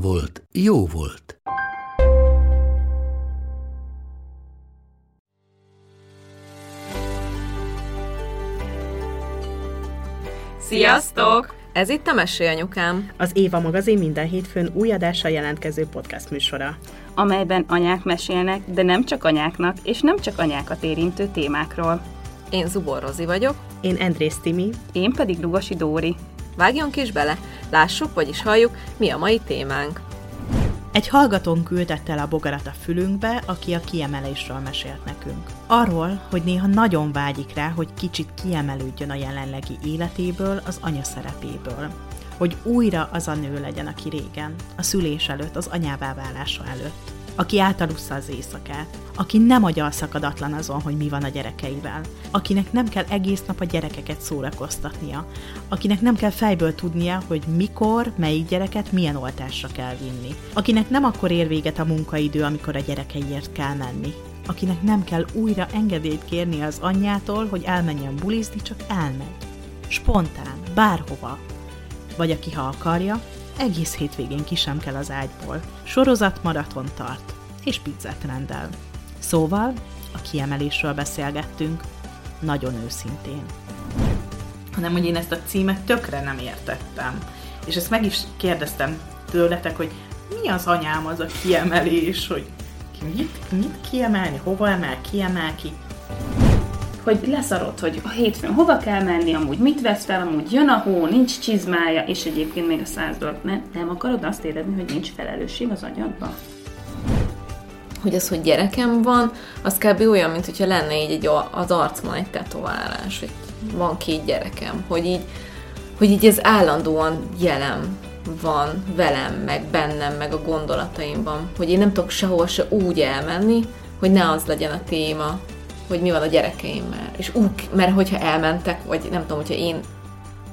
volt, jó volt. Sziasztok! Ez itt a Mesélyanyukám. Az Éva magazin minden hétfőn új adással jelentkező podcast műsora. amelyben anyák mesélnek, de nem csak anyáknak, és nem csak anyákat érintő témákról. Én Zubor Rozi vagyok. Én Andrész Timi, Én pedig Lugosi Dóri. Vágjunk is bele, lássuk, vagyis halljuk, mi a mai témánk. egy hallgatón küldett el a bogarat a fülünkbe, aki a kiemelésről mesélt nekünk. Arról, hogy néha nagyon vágyik rá, hogy kicsit kiemelődjön a jelenlegi életéből, az anya szerepéből. Hogy újra az a nő legyen, aki régen, a szülés előtt, az anyává válása előtt. Aki átalussza az éjszakát, aki nem agyal szakadatlan azon, hogy mi van a gyerekeivel, akinek nem kell egész nap a gyerekeket szórakoztatnia, akinek nem kell fejből tudnia, hogy mikor, melyik gyereket milyen oltásra kell vinni, akinek nem akkor ér véget a munkaidő, amikor a gyerekeiért kell menni, akinek nem kell újra engedélyt kérni az anyjától, hogy elmenjen bulizni, csak elmegy. Spontán, bárhova. Vagy aki ha akarja, egész hétvégén ki sem kell az ágyból. Sorozat maraton tart, és pizzát rendel. Szóval a kiemelésről beszélgettünk, nagyon őszintén. Hanem, hogy én ezt a címet tökre nem értettem. És ezt meg is kérdeztem tőletek, hogy mi az anyám az a kiemelés, hogy mit, mit kiemelni, hova emel, kiemel ki. Hogy leszarod, hogy a hétfőn hova kell menni, amúgy mit vesz fel, amúgy jön a hó, nincs csizmája, és egyébként még a száz dolog. Nem, nem akarod azt érezni, hogy nincs felelősség az agyadban? Hogy az, hogy gyerekem van, az kb. olyan, mint hogyha lenne így egy, az arcon egy tetoválás, hogy van két gyerekem, hogy így, hogy így ez állandóan jelen van velem, meg bennem, meg a gondolataimban, hogy én nem tudok sehova se úgy elmenni, hogy ne az legyen a téma, hogy mi van a gyerekeimmel. És úgy, mert hogyha elmentek, vagy nem tudom, hogyha én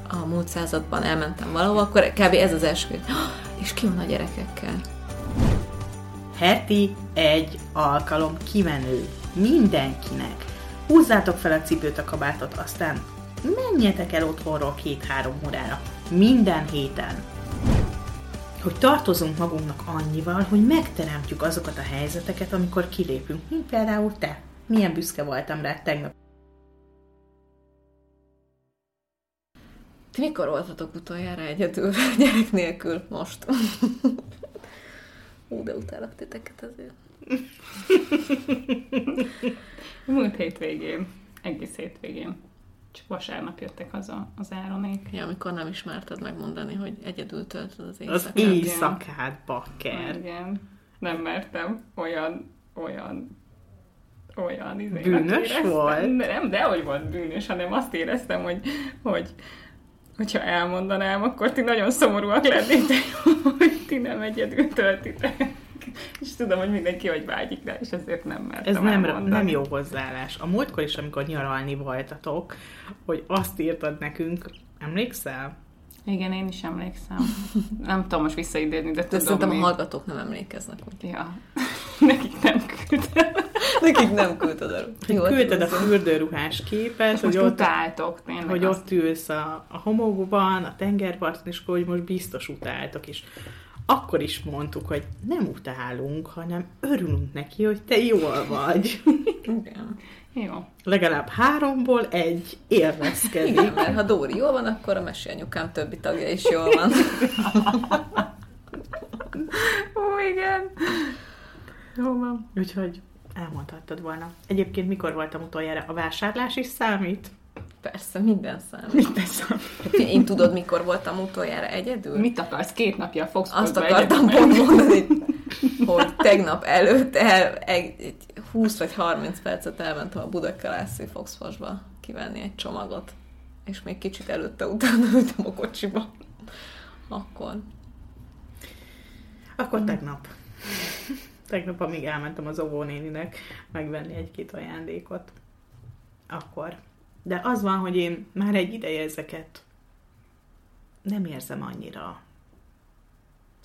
a múlt században elmentem valahova, akkor kb. ez az első, "Ah, és ki van a gyerekekkel? Heti egy alkalom kimenő. Mindenkinek. Húzzátok fel a cipőt, a kabátot, aztán menjetek el otthonról két-három órára. Minden héten. Hogy tartozunk magunknak annyival, hogy megteremtjük azokat a helyzeteket, amikor kilépünk. Mint például te. Milyen büszke voltam rá tegnap. Ti mikor voltatok utoljára egyedül, gyerek nélkül? Most. Hú, de utálok titeket azért. Múlt hétvégén, egész hétvégén. Csak vasárnap jöttek haza az Áronék. Ja, amikor nem ismerted megmondani, hogy egyedül töltöd az Az éjszakát. éjszakát, bakker. Igen. Nem mertem olyan, olyan, olyan izének Bűnös éreztem. volt? Nem, de hogy volt bűnös, hanem azt éreztem, hogy, hogy hogyha elmondanám, akkor ti nagyon szomorúak lennétek, hogy ti nem egyedül töltitek. És tudom, hogy mindenki hogy vágyik rá, és ezért nem mertem Ez nem, elmondani. nem jó hozzáállás. A múltkor is, amikor nyaralni voltatok, hogy azt írtad nekünk, emlékszel? Igen, én is emlékszem. Nem tudom most visszaidézni, de De tudom szerintem a mi. hallgatók nem emlékeznek, úgy. Ja. Nekik nem küldtem. Nekik nem küldted el. Hogy küldted a fürdőruhás képet, hogy ott, utáltok, tényleg. hogy azt- ott ülsz a, a homokban, a tengerparton, és akkor hogy most biztos utáltok is. Akkor is mondtuk, hogy nem utálunk, hanem örülünk neki, hogy te jól vagy. Igen. Jó. Legalább háromból egy élvezkedik. Igen, mert ha Dóri jól van, akkor a mesélyanyukám többi tagja is jól van. Ó, igen. Jó van. Úgyhogy elmondhattad volna. Egyébként mikor voltam utoljára? A vásárlás is számít? Persze, minden számít. Minden számít. Én tudod, mikor voltam utoljára egyedül? Mit akarsz? Két napja a Fox Azt akartam pont mondani, hogy tegnap előtt el, egy, egy 20 vagy 30 percet elmentem a Budakalászi Foxfosba kivenni egy csomagot. és még kicsit előtte utána ültem a kocsiba. Akkor. Akkor tegnap. Tegnap, amíg elmentem az óvónéninek megvenni egy-két ajándékot. Akkor. De az van, hogy én már egy ideje ezeket nem érzem annyira.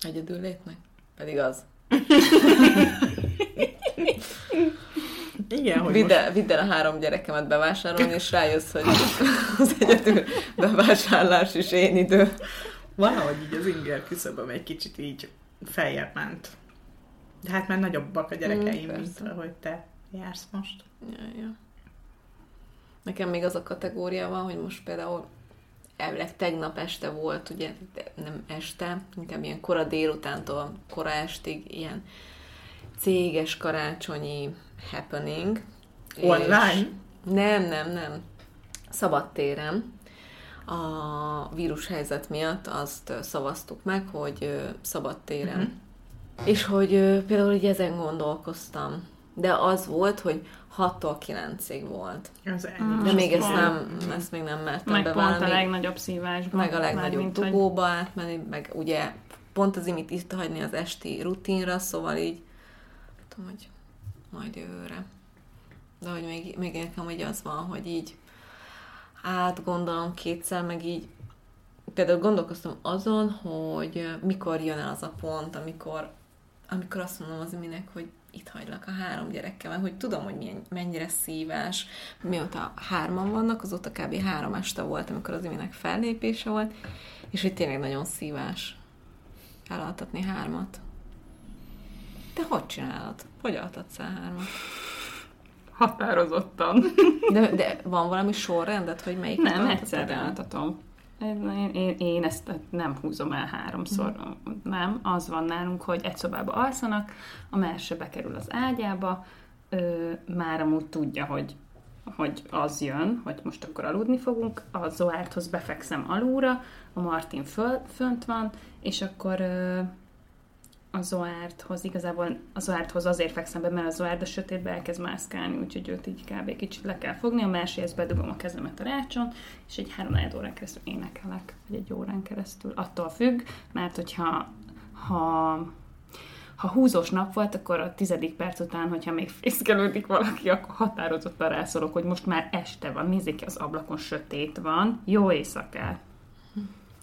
Egyedül létnek? Pedig az. Igen, hogy Vidd el, vidd el a három gyerekemet bevásárolni, és rájössz, hogy az egyedül bevásárlás is én idő. valahogy így az inger küszöböm egy kicsit így feljebb ment. De hát már nagyobbak a gyerekeim, Mm, mint ahogy te jársz most. Ja, ja. Nekem még az a kategória van, hogy most például elvileg tegnap este volt, ugye nem este, inkább ilyen kora délutántól kora estig ilyen céges karácsonyi happening. Online? Nem, nem, nem. Szabadtéren. A vírushelyzet miatt azt szavaztuk meg, hogy szabadtéren. Mhm. És hogy például így ezen gondolkoztam. De az volt, hogy 6-tól 9-ig volt. Az ennyi. Mm. De még ezt nem, ezt még nem mertem Meg pont a bevállalni. legnagyobb szívásban. meg a legnagyobb Mármint, hogy- dugóba átmenni, meg ugye pont az imit itt hagyni az esti rutinra, szóval így tudom, hogy majd jövőre. De hogy még, még nekem ugye az van, hogy így átgondolom kétszer, meg így például gondolkoztam azon, hogy mikor jön el az a pont, amikor, amikor azt mondom az iminek, hogy itt hagylak a három gyerekkel, mert hogy tudom, hogy milyen, mennyire szívás. Mióta hárman vannak, azóta kb. három este volt, amikor az iminek fellépése volt, és hogy tényleg nagyon szívás elaltatni hármat. Te hogy csinálod? Hogy altatsz el hármat? Határozottan. De, de van valami sorrendet, hogy melyik Nem, egyszerre altatom. Én, én, én ezt nem húzom el háromszor, nem. Az van nálunk, hogy egy szobába alszanak, a merse bekerül az ágyába, ö, már amúgy tudja, hogy hogy az jön, hogy most akkor aludni fogunk, a Zoárthoz befekszem alulra, a Martin föl, fönt van, és akkor ö, a Zoárthoz, igazából a Zoárthoz azért fekszem be, mert a Zoárt a sötétbe elkezd mászkálni, úgyhogy őt így kb. kicsit le kell fogni, a máséhez bedugom a kezemet a rácson, és egy három órán keresztül énekelek, vagy egy órán keresztül. Attól függ, mert hogyha ha, ha húzós nap volt, akkor a tizedik perc után, hogyha még fészkelődik valaki, akkor határozottan rászorok, hogy most már este van, nézzék ki, az ablakon sötét van, jó éjszakát.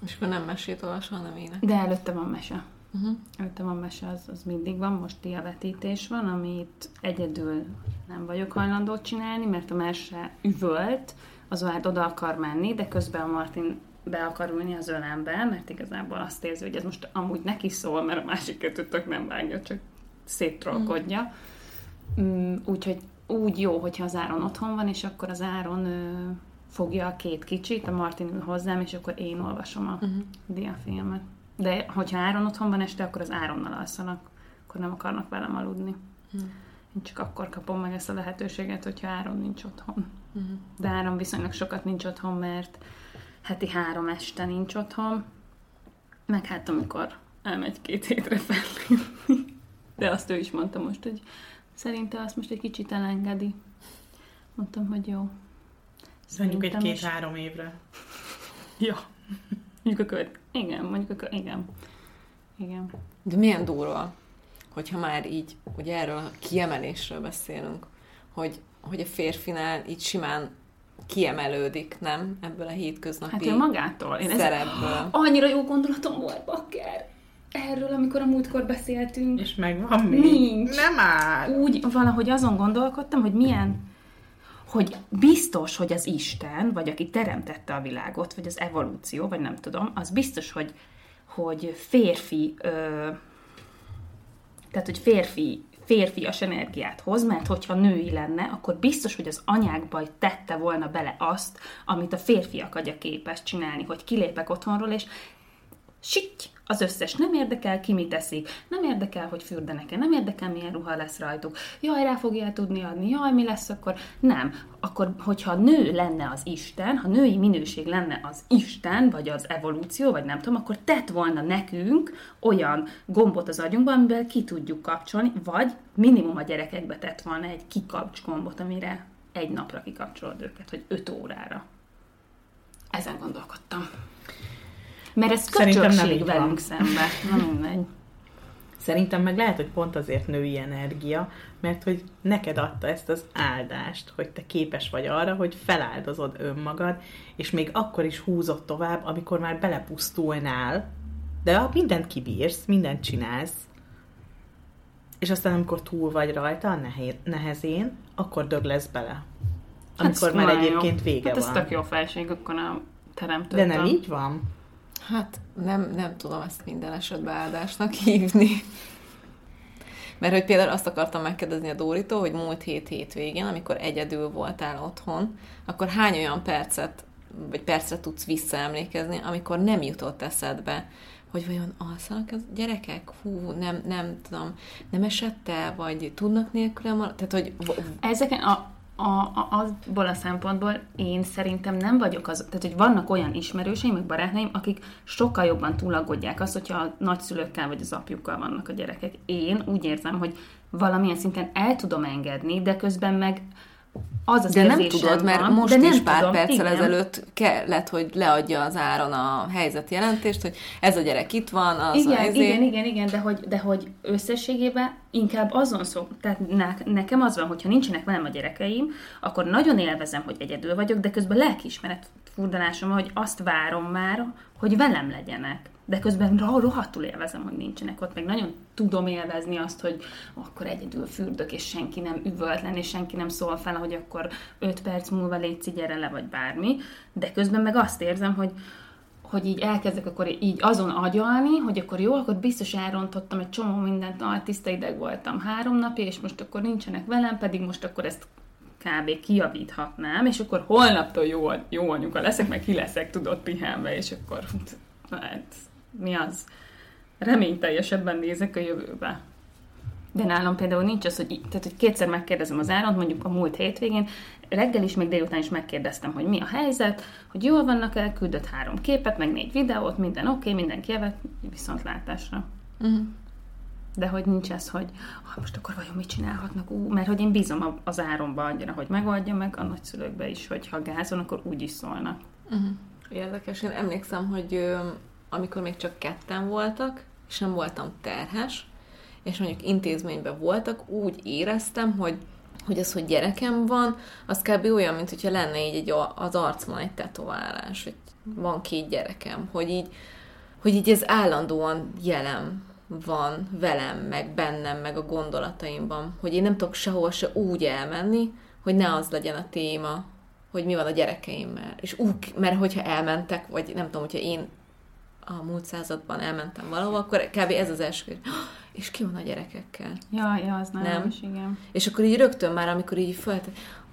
És akkor nem mesét olvasol, hanem ének. De előtte van mese. Uh-huh. Előtte van mese, az, az mindig van, most diavetítés van, amit egyedül nem vagyok hajlandó csinálni, mert a mese üvölt, az Oárd oda akar menni, de közben a Martin be akar ülni az ölembe, mert igazából azt érzi, hogy ez most amúgy neki szól, mert a másik kettőt tök nem vágja, csak széttrollkodja. Mm, úgyhogy úgy jó, hogyha az Áron otthon van, és akkor az Áron ö, fogja a két kicsit, a Martin ül hozzám, és akkor én olvasom a uh-huh. diafilmet. De hogyha Áron otthon van este, akkor az Áronnal alszanak, akkor nem akarnak velem aludni. Uh-huh. Én csak akkor kapom meg ezt a lehetőséget, hogyha Áron nincs otthon. Uh-huh. De Áron viszonylag sokat nincs otthon, mert heti három este nincs otthon, meg hát amikor elmegy két hétre fellépni. De azt ő is mondta most, hogy szerinte azt most egy kicsit elengedi. Mondtam, hogy jó. Mondjuk Szerintem is. egy-két-három évre. Ja. Mondjuk a követ... Igen, mondjuk a kö... Igen. Igen. De milyen durva, hogyha már így, ugye erről a kiemelésről beszélünk, hogy, hogy a férfinál így simán kiemelődik, nem? Ebből a hétköznapi Hát ő magától. Én szerepből. Annyira jó gondolatom volt, bakker! Erről, amikor a múltkor beszéltünk. És megvan még? Nincs. Nem áll. Úgy valahogy azon gondolkodtam, hogy milyen hogy biztos, hogy az Isten, vagy aki teremtette a világot, vagy az evolúció, vagy nem tudom, az biztos, hogy, hogy férfi, ö, tehát, hogy férfi, férfias energiát hoz, mert hogyha női lenne, akkor biztos, hogy az anyákba tette volna bele azt, amit a férfiak agya képes csinálni, hogy kilépek otthonról, és Sitty! Az összes nem érdekel, ki mit teszik, nem érdekel, hogy fürdenek-e, nem érdekel, milyen ruha lesz rajtuk, jaj, rá fogja tudni adni, jaj, mi lesz akkor. Nem. Akkor, hogyha nő lenne az Isten, ha női minőség lenne az Isten, vagy az evolúció, vagy nem tudom, akkor tett volna nekünk olyan gombot az agyunkban, amivel ki tudjuk kapcsolni, vagy minimum a gyerekekbe tett volna egy kikapcs gombot, amire egy napra kikapcsolod őket, vagy öt órára. Ezen gondolkodtam. Mert ez köcsökség velünk szembe. Na mindegy. Szerintem meg lehet, hogy pont azért női energia, mert hogy neked adta ezt az áldást, hogy te képes vagy arra, hogy feláldozod önmagad, és még akkor is húzod tovább, amikor már belepusztulnál, de ha mindent kibírsz, mindent csinálsz, és aztán amikor túl vagy rajta, a nehezén, akkor dög lesz bele. Amikor Ez már egyébként jó. vége hát ez van. tök jó felség, akkor a teremtő. De nem így van? Hát nem, nem tudom ezt minden esetben áldásnak hívni. Mert hogy például azt akartam megkérdezni a Dóritól, hogy múlt hét hétvégén, amikor egyedül voltál otthon, akkor hány olyan percet, vagy percre tudsz visszaemlékezni, amikor nem jutott eszedbe, hogy vajon alszanak az gyerekek? Hú, nem, nem tudom, nem esett el, vagy tudnak nélkülem? Tehát, hogy Ezeken a, a, a, azból a szempontból én szerintem nem vagyok az, tehát hogy vannak olyan ismerőseim, meg barátaim, akik sokkal jobban túlaggódják azt, hogyha a nagyszülőkkel vagy az apjukkal vannak a gyerekek. Én úgy érzem, hogy valamilyen szinten el tudom engedni, de közben meg az az De nem tudod, mert van, most de nem is pár tudom, perccel igen. ezelőtt kellett, hogy leadja az áron a helyzetjelentést, hogy ez a gyerek itt van, az igen, a izé- igen, igen, igen, de hogy, de hogy összességében inkább azon szó, tehát ne, nekem az van, hogyha nincsenek velem a gyerekeim, akkor nagyon élvezem, hogy egyedül vagyok, de közben lelkiismeret furdalásom, hogy azt várom már, hogy velem legyenek. De közben ro- rohadtul élvezem, hogy nincsenek ott, meg nagyon tudom élvezni azt, hogy akkor egyedül fürdök, és senki nem üvöltlen, és senki nem szól fel, hogy akkor öt perc múlva létszi, gyere le, vagy bármi. De közben meg azt érzem, hogy hogy így elkezdek akkor így azon agyalni, hogy akkor jó, akkor biztos elrontottam egy csomó mindent, ah, tiszta ideg voltam három napja, és most akkor nincsenek velem, pedig most akkor ezt kb. kijavíthatnám, és akkor holnaptól jó, jó anyuka leszek, meg ki leszek, tudod, pihenve, és akkor hát, mi az? Reményteljesebben nézek a jövőbe. De nálam például nincs az, hogy, tehát, hogy kétszer megkérdezem az áront, mondjuk a múlt hétvégén, reggel is, meg délután is megkérdeztem, hogy mi a helyzet, hogy jól vannak el, küldött három képet, meg négy videót, minden oké, okay, mindenki jövet, viszontlátásra. Uh-huh. De hogy nincs ez, hogy ah, most akkor vajon mit csinálhatnak, ú, mert hogy én bízom az áromba annyira, hogy megoldja meg a nagyszülőkbe is, hogy ha gázon, akkor úgy is szólnak. Uh-huh. Érdekes, én emlékszem, hogy amikor még csak ketten voltak, és nem voltam terhes, és mondjuk intézményben voltak, úgy éreztem, hogy hogy az, hogy gyerekem van, az kb. olyan, mint hogyha lenne így egy, az arcon egy tetoválás, hogy van két gyerekem, hogy így, hogy így ez állandóan jelen van velem, meg bennem, meg a gondolataimban, hogy én nem tudok sehol se úgy elmenni, hogy ne az legyen a téma, hogy mi van a gyerekeimmel. És úgy, mert hogyha elmentek, vagy nem tudom, hogyha én a múlt században elmentem valahova, akkor kb. ez az első, hogy "Ah, és ki van a gyerekekkel? Ja, ja, az nem, Nem. is, igen. És akkor így rögtön már, amikor így fölt,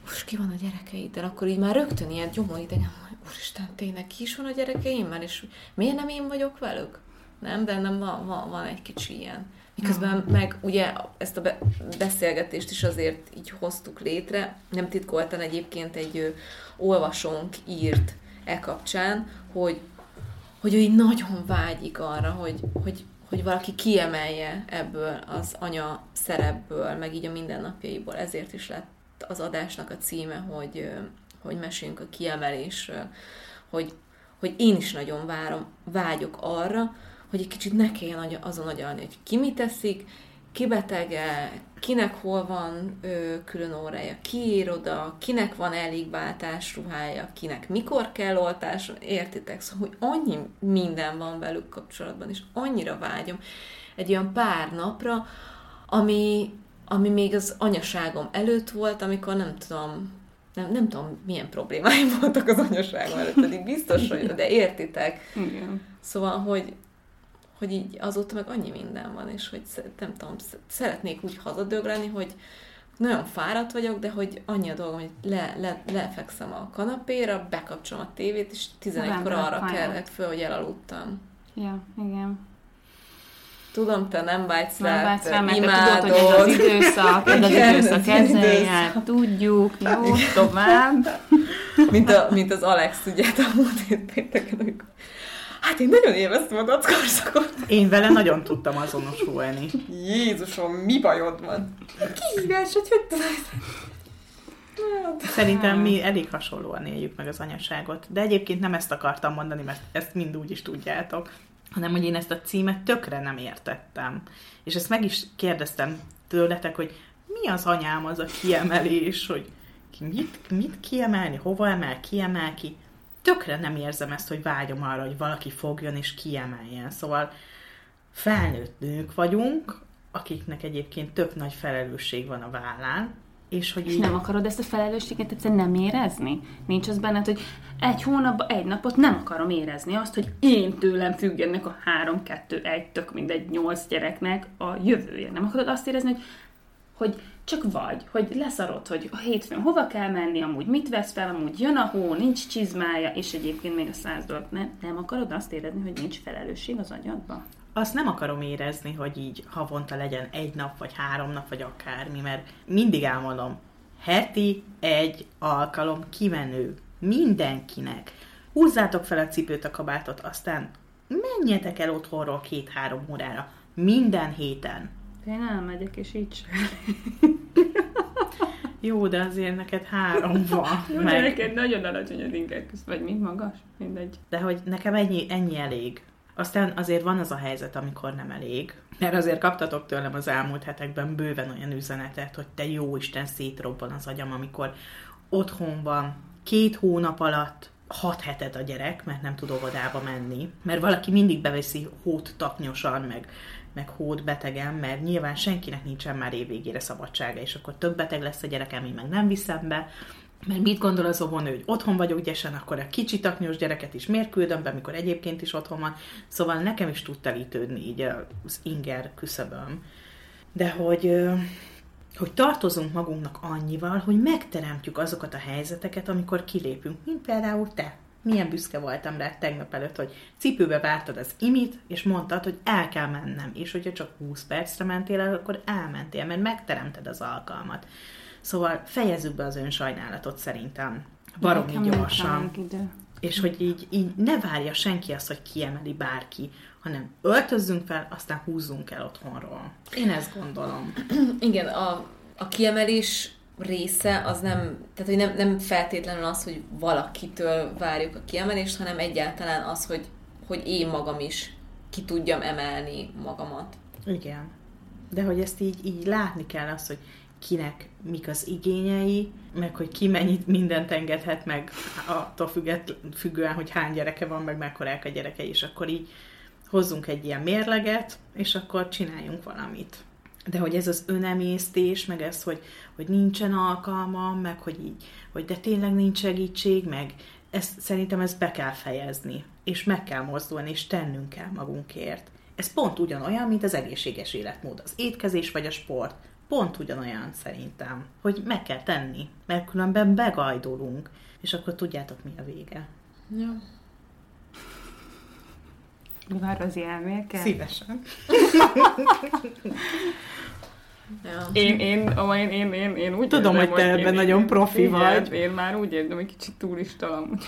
most ki van a gyerekeiddel, akkor így már rögtön ilyen gyomor idegen, hogy úristen, tényleg ki is van a gyerekeimmel, és miért nem én vagyok velük? Nem, de nem van, van, van egy kicsi ilyen. Miközben meg ugye ezt a be- beszélgetést is azért így hoztuk létre, nem titkoltan egyébként egy ö, olvasónk írt e kapcsán, hogy, hogy ő így nagyon vágyik arra, hogy, hogy, hogy valaki kiemelje ebből az anya szerepből, meg így a mindennapjaiból. Ezért is lett az adásnak a címe, hogy, hogy meséljünk a kiemelésről, hogy, hogy én is nagyon várom, vágyok arra, hogy egy kicsit ne kelljen azon agyalni, hogy ki mit teszik, ki betege, kinek hol van ö, külön órája, ki ír oda, kinek van elég váltás ruhája, kinek mikor kell oltás, értitek? Szóval, hogy annyi minden van velük kapcsolatban, és annyira vágyom egy olyan pár napra, ami, ami még az anyaságom előtt volt, amikor nem tudom, nem, nem tudom, milyen problémáim voltak az anyaságom előtt, pedig biztos, hogy, de értitek. Igen. Szóval, hogy, hogy így azóta meg annyi minden van, és hogy nem tudom, sz- szeretnék úgy hazadögleni, hogy nagyon fáradt vagyok, de hogy annyi a dolgom, hogy le, le, lefekszem a kanapéra, bekapcsolom a tévét, és 11-kor Rendelek arra kellek föl, hogy elaludtam. Ja, igen. Tudom, te nem vágysz rá, Nem vágysz te rá, mert te imádod. tudod, hogy ez az időszak, ez az időszak ez ezzel jár, tudjuk, jó, tovább. mint, a, mint az Alex, ugye, a múlt hét pénteken, amikor Hát én nagyon élveztem a dackorszakot. Én vele nagyon tudtam azonosulni. Jézusom, mi bajod van? Kihívás, hogy hogy tudod? Szerintem mi elég hasonlóan éljük meg az anyaságot. De egyébként nem ezt akartam mondani, mert ezt mind úgy is tudjátok, hanem hogy én ezt a címet tökre nem értettem. És ezt meg is kérdeztem tőletek, hogy mi az anyám az a kiemelés, hogy mit, mit kiemelni, hova emel, kiemel ki. Tökre nem érzem ezt, hogy vágyom arra, hogy valaki fogjon és kiemeljen. Szóval felnőtt nők vagyunk, akiknek egyébként tök nagy felelősség van a vállán, és hogy És így... nem akarod ezt a felelősséget egyszerűen nem érezni? Nincs az benned, hogy egy hónapban, egy napot nem akarom érezni azt, hogy én tőlem függenek a három, kettő, egy, tök mindegy nyolc gyereknek a jövője. Nem akarod azt érezni, hogy, hogy csak vagy, hogy leszarod, hogy a hétfőn hova kell menni, amúgy mit vesz fel, amúgy jön a hó, nincs csizmája, és egyébként még a száz dolog. Nem, nem akarod azt érezni, hogy nincs felelősség az agyadban? azt nem akarom érezni, hogy így havonta legyen egy nap, vagy három nap, vagy akármi, mert mindig elmondom, heti egy alkalom kimenő mindenkinek. Húzzátok fel a cipőt, a kabátot, aztán menjetek el otthonról két-három órára. Minden héten. Én elmegyek, és így sem. Jó, de azért neked három van. Jó, de meg, neked nagyon alacsony az inger vagy mi magas? Mindegy. de hogy nekem ennyi, ennyi elég. Aztán azért van az a helyzet, amikor nem elég. Mert azért kaptatok tőlem az elmúlt hetekben bőven olyan üzenetet, hogy te jó Isten szétrobban az agyam, amikor otthon van, két hónap alatt, hat hetet a gyerek, mert nem tud óvodába menni. Mert valaki mindig beveszi hót taknyosan, meg, meg hót betegen, mert nyilván senkinek nincsen már évvégére szabadsága, és akkor több beteg lesz a gyerekem, én meg nem viszem be. Mert mit gondol az óvónő, hogy otthon vagyok gyesen, akkor a kicsi taknyos gyereket is miért küldöm be, amikor egyébként is otthon van. Szóval nekem is tud telítődni így az inger küszöböm. De hogy, hogy tartozunk magunknak annyival, hogy megteremtjük azokat a helyzeteket, amikor kilépünk, mint például te. Milyen büszke voltam rá tegnap előtt, hogy cipőbe vártad az imit, és mondtad, hogy el kell mennem, és hogyha csak 20 percre mentél el, akkor elmentél, mert megteremted az alkalmat. Szóval fejezzük be az önsajnálatot szerintem. Baromi gyorsan. És hogy így, így ne várja senki azt, hogy kiemeli bárki, hanem öltözzünk fel, aztán húzzunk el otthonról. Én ezt gondolom. Igen, a, a kiemelés része az nem, tehát hogy nem, nem feltétlenül az, hogy valakitől várjuk a kiemelést, hanem egyáltalán az, hogy, hogy én magam is ki tudjam emelni magamat. Igen. De hogy ezt így, így látni kell azt, hogy kinek mik az igényei, meg hogy ki mennyit mindent engedhet meg attól függet, függően, hogy hány gyereke van, meg mekkorák a gyerekei, és akkor így hozzunk egy ilyen mérleget, és akkor csináljunk valamit. De hogy ez az önemésztés, meg ez, hogy, hogy nincsen alkalmam, meg hogy így, hogy de tényleg nincs segítség, meg ezt, szerintem ezt be kell fejezni, és meg kell mozdulni, és tennünk kell magunkért. Ez pont ugyanolyan, mint az egészséges életmód, az étkezés vagy a sport. Pont ugyanolyan szerintem, hogy meg kell tenni, mert különben begajdolunk, és akkor tudjátok, mi a vége. Ja. Mi van, Rozi, elmélke? Szívesen. Ja. Én, én, én, én, én, én úgy Tudom, érzem, hogy te én- ebben én- nagyon profi igen, vagy. Én már úgy érzem, hogy kicsit turista amúgy.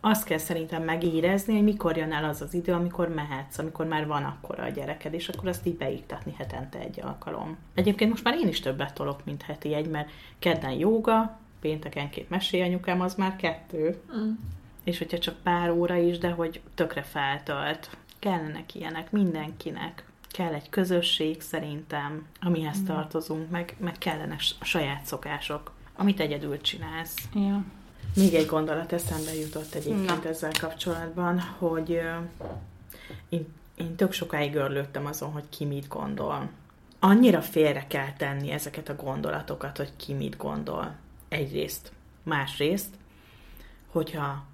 Azt kell szerintem megérezni, hogy mikor jön el az az idő, amikor mehetsz, amikor már van akkora a gyereked, és akkor azt így beiktatni hetente egy alkalom. Egyébként most már én is többet tolok, mint heti egy, mert kedden jóga, péntekenként mesélyanyukám, az már kettő. Mm. És hogyha csak pár óra is, de hogy tökre feltölt. Kellenek ilyenek mindenkinek. Kell egy közösség szerintem, amihez tartozunk, meg, meg kellene s- saját szokások, amit egyedül csinálsz. Ja. Még egy gondolat eszembe jutott egyébként Na. ezzel kapcsolatban, hogy én, én tök sokáig örlődtem azon, hogy ki mit gondol. Annyira félre kell tenni ezeket a gondolatokat, hogy ki mit gondol. Egyrészt. Másrészt, hogyha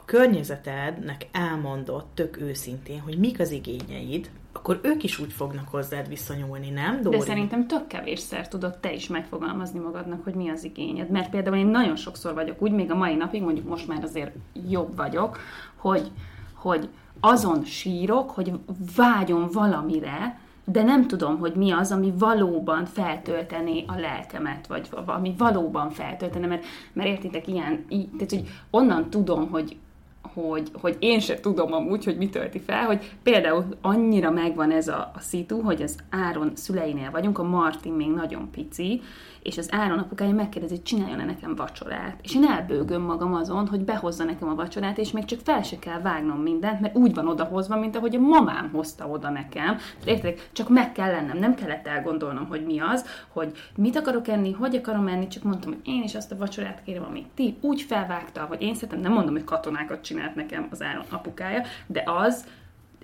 a környezetednek elmondod tök őszintén, hogy mik az igényeid, akkor ők is úgy fognak hozzád viszonyulni, nem, Dóri? De szerintem tök kevésszer tudod te is megfogalmazni magadnak, hogy mi az igényed. Mert például én nagyon sokszor vagyok úgy, még a mai napig, mondjuk most már azért jobb vagyok, hogy, hogy azon sírok, hogy vágyom valamire, de nem tudom, hogy mi az, ami valóban feltöltené a lelkemet, vagy ami valóban feltöltene, mert, mert értitek, ilyen, így, tehát, hogy onnan tudom, hogy hogy, hogy én sem tudom amúgy, hogy mi tölti fel, hogy például annyira megvan ez a, a szitu, hogy az Áron szüleinél vagyunk, a Martin még nagyon pici, és az Áron apukája megkérdezi, hogy csináljon-e nekem vacsorát. És én elbőgöm magam azon, hogy behozza nekem a vacsorát, és még csak fel se kell vágnom mindent, mert úgy van odahozva, mint ahogy a mamám hozta oda nekem. Érted? Csak meg kell lennem, nem kellett elgondolnom, hogy mi az, hogy mit akarok enni, hogy akarom enni, csak mondtam, hogy én is azt a vacsorát kérem, amit ti. Úgy felvágta, hogy én szeretem, nem mondom, hogy katonákat csinált nekem az Áron apukája, de az,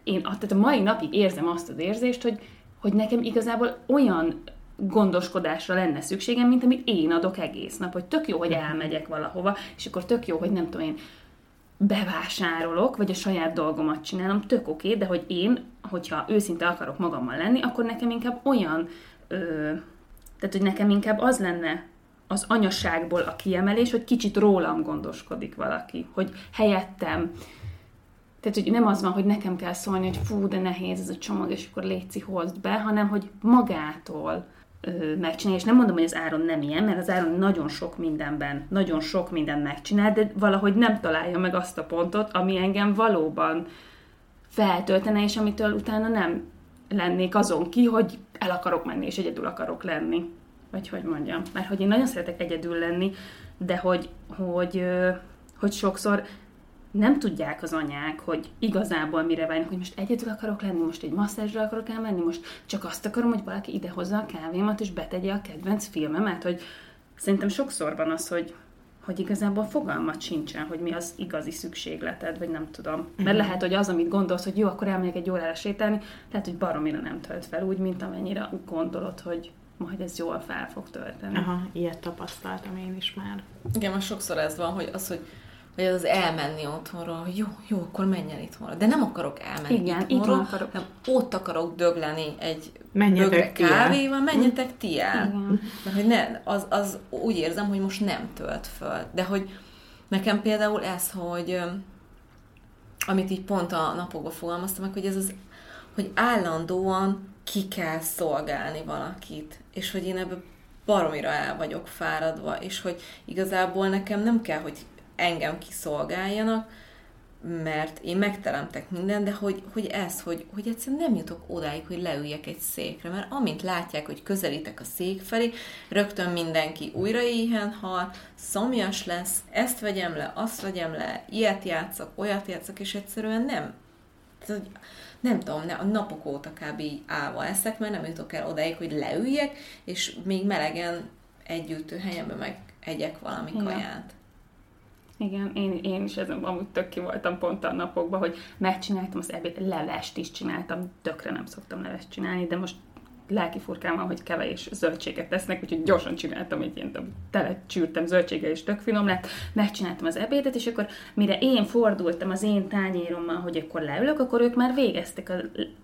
én tehát a mai napig érzem azt az érzést, hogy, hogy nekem igazából olyan gondoskodásra lenne szükségem, mint amit én adok egész nap, hogy tök jó, hogy elmegyek valahova, és akkor tök jó, hogy nem tudom én, bevásárolok, vagy a saját dolgomat csinálom, tök oké, okay, de hogy én, hogyha őszinte akarok magammal lenni, akkor nekem inkább olyan, ö, tehát hogy nekem inkább az lenne az anyaságból a kiemelés, hogy kicsit rólam gondoskodik valaki, hogy helyettem, tehát, hogy nem az van, hogy nekem kell szólni, hogy fú, de nehéz ez a csomag, és akkor létszi, hozd be, hanem hogy magától megcsinálni, és nem mondom, hogy az Áron nem ilyen, mert az Áron nagyon sok mindenben, nagyon sok mindent megcsinál, de valahogy nem találja meg azt a pontot, ami engem valóban feltöltene, és amitől utána nem lennék azon ki, hogy el akarok menni, és egyedül akarok lenni. Vagy hogy mondjam. Mert hogy én nagyon szeretek egyedül lenni, de hogy, hogy, hogy sokszor nem tudják az anyák, hogy igazából mire várnak, hogy most egyedül akarok lenni, most egy masszázsra akarok elmenni, most csak azt akarom, hogy valaki idehozza a kávémat, és betegye a kedvenc filmemet, hogy szerintem sokszor van az, hogy hogy igazából fogalmat sincsen, hogy mi az igazi szükségleted, vagy nem tudom. Uh-huh. Mert lehet, hogy az, amit gondolsz, hogy jó, akkor elmegyek egy órára sétálni, lehet, hogy baromira nem tölt fel, úgy, mint amennyire gondolod, hogy majd ez jól fel fog tölteni. Aha, ilyet tapasztaltam én is már. Igen, most sokszor ez van, hogy az, hogy vagy az elmenni otthonról, hogy jó, jó, akkor menjen itthonra. De nem akarok elmenni Igen, itthonról, akarok. hanem ott akarok dögleni egy menjetek bögre el. kávéval, menjetek ti el. Igen. Mert hogy ne, az, az úgy érzem, hogy most nem tölt föl. De hogy nekem például ez, hogy amit így pont a napokban fogalmaztam meg, hogy ez az, hogy állandóan ki kell szolgálni valakit, és hogy én ebből baromira el vagyok fáradva, és hogy igazából nekem nem kell, hogy engem kiszolgáljanak, mert én megteremtek mindent, de hogy, hogy ez, hogy, hogy egyszerűen nem jutok odáig, hogy leüljek egy székre, mert amint látják, hogy közelítek a szék felé, rögtön mindenki újra éhen hal, szomjas lesz, ezt vegyem le, azt vegyem le, ilyet játszok, olyat játszok, és egyszerűen nem. Tehát, hogy nem tudom, ne, a napok óta kb. így állva eszek, mert nem jutok el odáig, hogy leüljek, és még melegen egy helyemben meg egyek valami kaját. Igen, én, én is ezen amúgy tök ki voltam pont a napokban, hogy megcsináltam az ebéd, levest is csináltam, tökre nem szoktam levest csinálni, de most lelki furkám van, hogy kevés zöldséget tesznek, úgyhogy gyorsan csináltam egy ilyen tele csűrtem zöldséggel, és tök finom lett. Megcsináltam az ebédet, és akkor mire én fordultam az én tányérommal, hogy akkor leülök, akkor ők már végeztek a,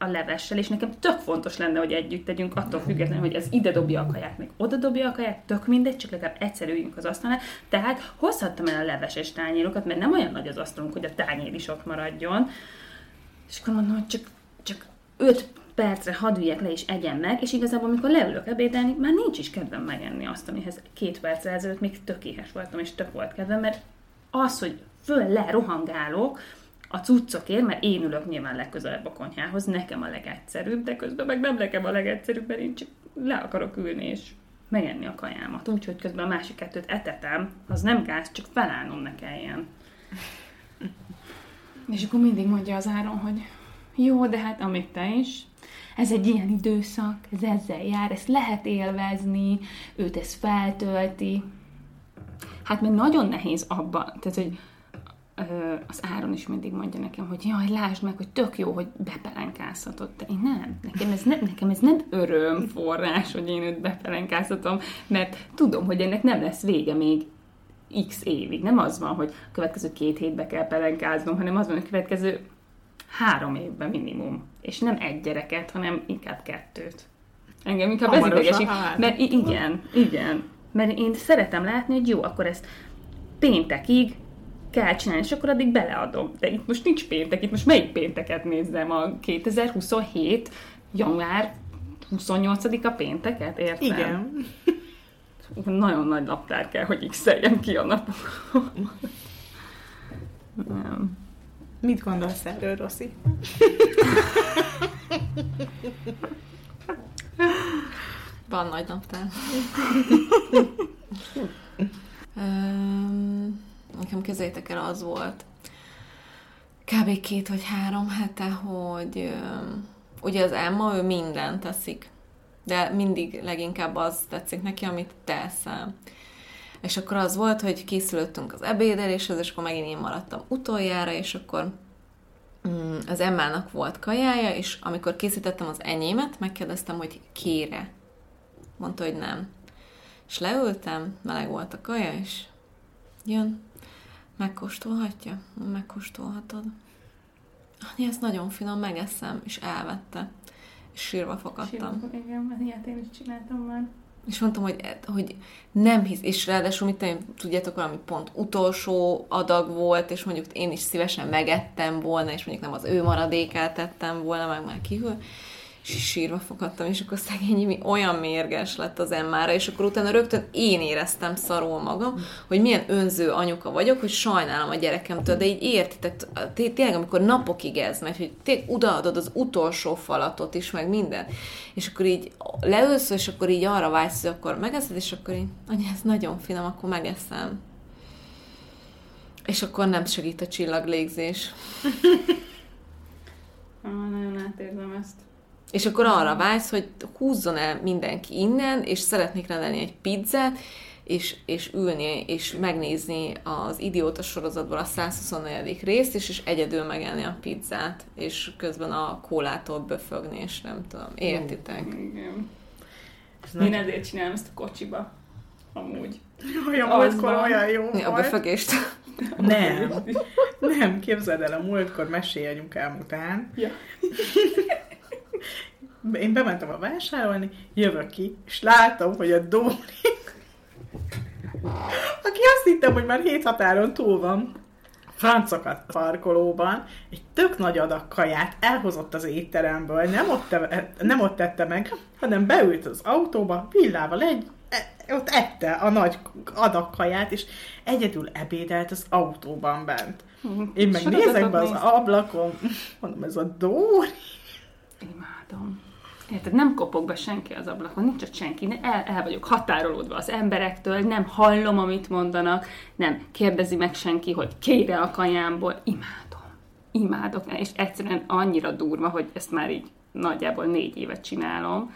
a levessel, és nekem tök fontos lenne, hogy együtt tegyünk, attól függetlenül, hogy ez ide dobja a kaját, meg oda dobja a kaját, tök mindegy, csak legalább egyszer üljünk az asztalnál. Tehát hozhattam el a leveses tányérokat, mert nem olyan nagy az asztalunk, hogy a tányér is ott maradjon. És akkor mondom, hogy csak, csak öt percre hadd üljek le és egyen meg, és igazából, amikor leülök ebédelni, már nincs is kedvem megenni azt, amihez két perc ezelőtt még tök éhes voltam, és tök volt kedvem, mert az, hogy föl le rohangálok, a cuccokért, mert én ülök nyilván legközelebb a konyhához, nekem a legegyszerűbb, de közben meg nem nekem a legegyszerűbb, mert én csak le akarok ülni, és megenni a kajámat. Úgyhogy közben a másik kettőt etetem, az nem gáz, csak felállnom ne kelljen. És akkor mindig mondja az Áron, hogy jó, de hát amit te is, ez egy ilyen időszak, ez ezzel jár, ezt lehet élvezni, őt ez feltölti. Hát meg nagyon nehéz abban, tehát, hogy az Áron is mindig mondja nekem, hogy jaj, lásd meg, hogy tök jó, hogy bepelenkázhatod. De én nem. Nekem ez, ne, nekem ez nem örömforrás, hogy én őt bepelenkázhatom, mert tudom, hogy ennek nem lesz vége még x évig. Nem az van, hogy a következő két hétbe kell pelenkáznom, hanem az van, hogy a következő három évben minimum. És nem egy gyereket, hanem inkább kettőt. Engem inkább ez idegesít. három. Mert igen, igen. Mert én szeretem látni, hogy jó, akkor ezt péntekig kell csinálni, és akkor addig beleadom. De itt most nincs péntek, itt most melyik pénteket nézzem? A 2027. január 28-a pénteket, értem? Igen. Nagyon nagy naptár kell, hogy x ki a napok. Nem. Mit gondolsz erről, Rossi? Van nagy naptár. Nekem kezétek el az volt, kb. két vagy három hete, hogy ugye az Emma, ő mindent teszik, de mindig leginkább az tetszik neki, amit teszel. És akkor az volt, hogy készülöttünk az ebédeléshez, és akkor megint én maradtam utoljára, és akkor mm, az Emmának volt kajája, és amikor készítettem az enyémet, megkérdeztem, hogy kére. Mondta, hogy nem. És leültem, meleg volt a kaja, és jön, megkóstolhatja? Megkóstolhatod. Annyi, ez nagyon finom, megeszem, és elvette. És sírva fakadtam. Sírva, igen, mert ilyet én is csináltam már. És mondtam, hogy, hogy nem hisz, és ráadásul mit tudom, tudjátok, valami pont utolsó adag volt, és mondjuk én is szívesen megettem volna, és mondjuk nem az ő maradékát tettem volna, meg már kihűl, sírva fogadtam, és akkor szegény mi olyan mérges lett az emmára, és akkor utána rögtön én éreztem szarul magam, hogy milyen önző anyuka vagyok, hogy sajnálom a gyerekemtől, de így értitek, tényleg amikor napokig ez megy, hogy tényleg odaadod az utolsó falatot is, meg minden, és akkor így leülsz, és akkor így arra vágysz, hogy akkor megeszed, és akkor így, anya, ez nagyon finom, akkor megeszem. És akkor nem segít a csillaglégzés. Ah, nagyon átérzem ezt. És akkor arra vágysz, hogy húzzon el mindenki innen, és szeretnék rendelni egy pizzát, és, és ülni, és megnézni az idióta sorozatból a 124. részt, és, és egyedül megenni a pizzát, és közben a kólától böfögni, és nem tudom, értitek? Igen. Én nagy- ezért csinálom ezt a kocsiba. Amúgy. Olyan Az múltkor olyan jó A volt. befögést. Nem. Nem, képzeld el, a múltkor mesél anyukám után. Ja. Én bementem a vásárolni, jövök ki, és látom, hogy a Dóri, aki azt hittem, hogy már hét határon túl van, francokat parkolóban, egy tök nagy adag kaját elhozott az étteremből, nem ott, te, nem ott tette meg, hanem beült az autóba, villával egy, e, ott ette a nagy adag kaját, és egyedül ebédelt az autóban bent. Én meg Sorozatot nézek be az ablakon, mondom, ez a Dóri. Imádom. Érted, nem kopog be senki az ablakon, nincs ott senki, el, el vagyok határolódva az emberektől, nem hallom, amit mondanak, nem kérdezi meg senki, hogy kére a kajámból. Imádom. Imádok, és egyszerűen annyira durva, hogy ezt már így nagyjából négy évet csinálom,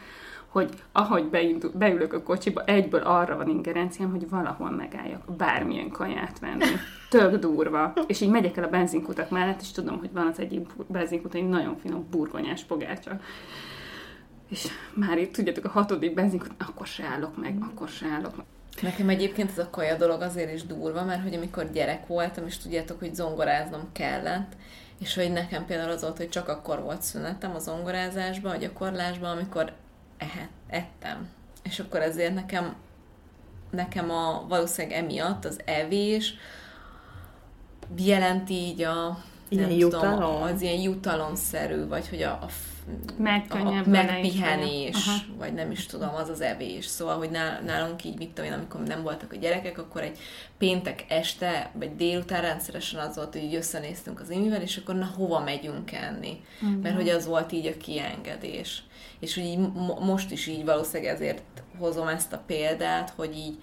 hogy ahogy beindul, beülök a kocsiba, egyből arra van ingerenciám, hogy valahol megálljak, bármilyen kaját venni. Tök durva. És így megyek el a benzinkutak mellett, és tudom, hogy van az egyik benzinkut egy nagyon finom burgonyás pogácsa. És már itt, tudjátok, a hatodik benzinkut, akkor se állok meg, akkor se állok meg. Nekem egyébként ez a kaja dolog azért is durva, mert hogy amikor gyerek voltam, és tudjátok, hogy zongoráznom kellett, és hogy nekem például az volt, hogy csak akkor volt szünetem a zongorázásban, a gyakorlásban, amikor ehet, ettem. És akkor ezért nekem, nekem a, valószínűleg emiatt az evés jelenti így a Ilyen nem jutalom? Tudom, az ilyen jutalomszerű, vagy hogy a, a, a Megkönnyebb megpihenés, vagy nem is tudom, az az evés. Szóval, hogy nál- nálunk így, mit tudom én, amikor nem voltak a gyerekek, akkor egy péntek este, vagy délután rendszeresen az volt, hogy így összenéztünk az imivel, és akkor na, hova megyünk enni? Mhm. Mert hogy az volt így a kiengedés. És hogy így mo- most is így valószínűleg ezért hozom ezt a példát, hogy így,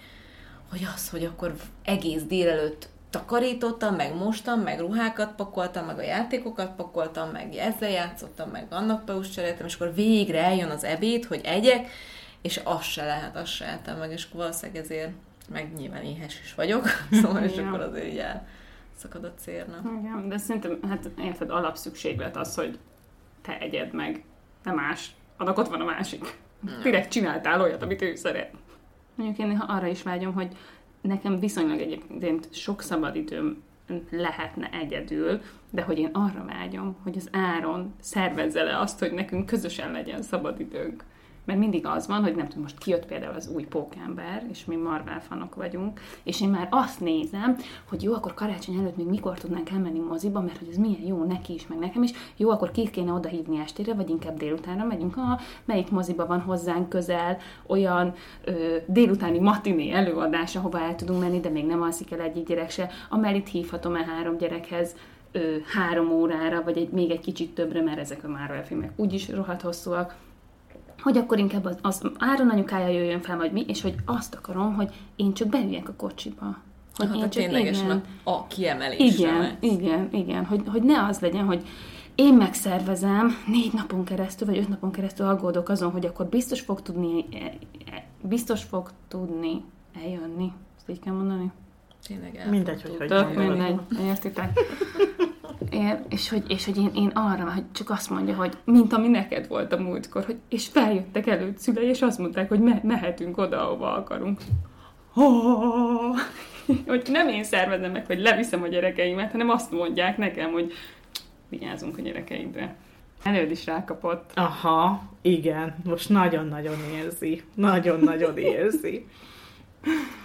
hogy az, hogy akkor egész délelőtt takarítottam, meg mostam, meg ruhákat pakoltam, meg a játékokat pakoltam, meg ezzel játszottam, meg annak peus cseréltem, és akkor végre eljön az ebéd, hogy egyek, és az se lehet, azt se ettem meg, és akkor valószínűleg ezért, meg nyilván éhes is vagyok, szóval, és akkor azért így elszakad a cérna. Igen, de szerintem, hát érted, alapszükséglet az, hogy te egyed meg, de más. Annak ott van a másik. Direkt csináltál olyat, amit ő szeret. Mondjuk én néha arra is vágyom, hogy nekem viszonylag egyébként sok szabadidőm lehetne egyedül, de hogy én arra vágyom, hogy az áron szervezze le azt, hogy nekünk közösen legyen szabadidőnk. Mert mindig az van, hogy nem tudom, most kijött például az új pókember, és mi Marvel fanok vagyunk, és én már azt nézem, hogy jó, akkor karácsony előtt még mikor tudnánk elmenni moziba, mert hogy ez milyen jó neki is, meg nekem is. Jó, akkor ki kéne odahívni estére, vagy inkább délutánra megyünk. Ha melyik moziba van hozzánk közel, olyan ö, délutáni matiné előadás, ahova el tudunk menni, de még nem alszik el egyik gyerek se. Amelit hívhatom el három gyerekhez ö, három órára, vagy egy, még egy kicsit többre, mert ezek a Marvel filmek úgyis rohadt hosszúak, hogy akkor inkább az, az Áron anyukája jöjjön fel, vagy mi, és hogy azt akarom, hogy én csak beüljek a kocsiba. Hogy Hát én a csak, ténylegesen igen, a, kiemelésre igen, igen, igen, hogy, hogy ne az legyen, hogy én megszervezem, négy napon keresztül, vagy öt napon keresztül aggódok azon, hogy akkor biztos fog tudni, e- e- biztos fog tudni eljönni. Ezt így kell mondani? Tényleg Mindegy, hogy hogy Tök mindegy, értitek? Ér, és hogy, és hogy én, én arra, hogy csak azt mondja, hogy mint ami neked volt a múltkor, hogy, és feljöttek előtt szülei, és azt mondták, hogy me, mehetünk oda, ahova akarunk. Oh, hogy nem én szervezem meg, hogy leviszem a gyerekeimet, hanem azt mondják nekem, hogy vigyázzunk a gyerekeidre. Előd is rákapott. Aha, igen, most nagyon-nagyon érzi. Nagyon-nagyon érzi.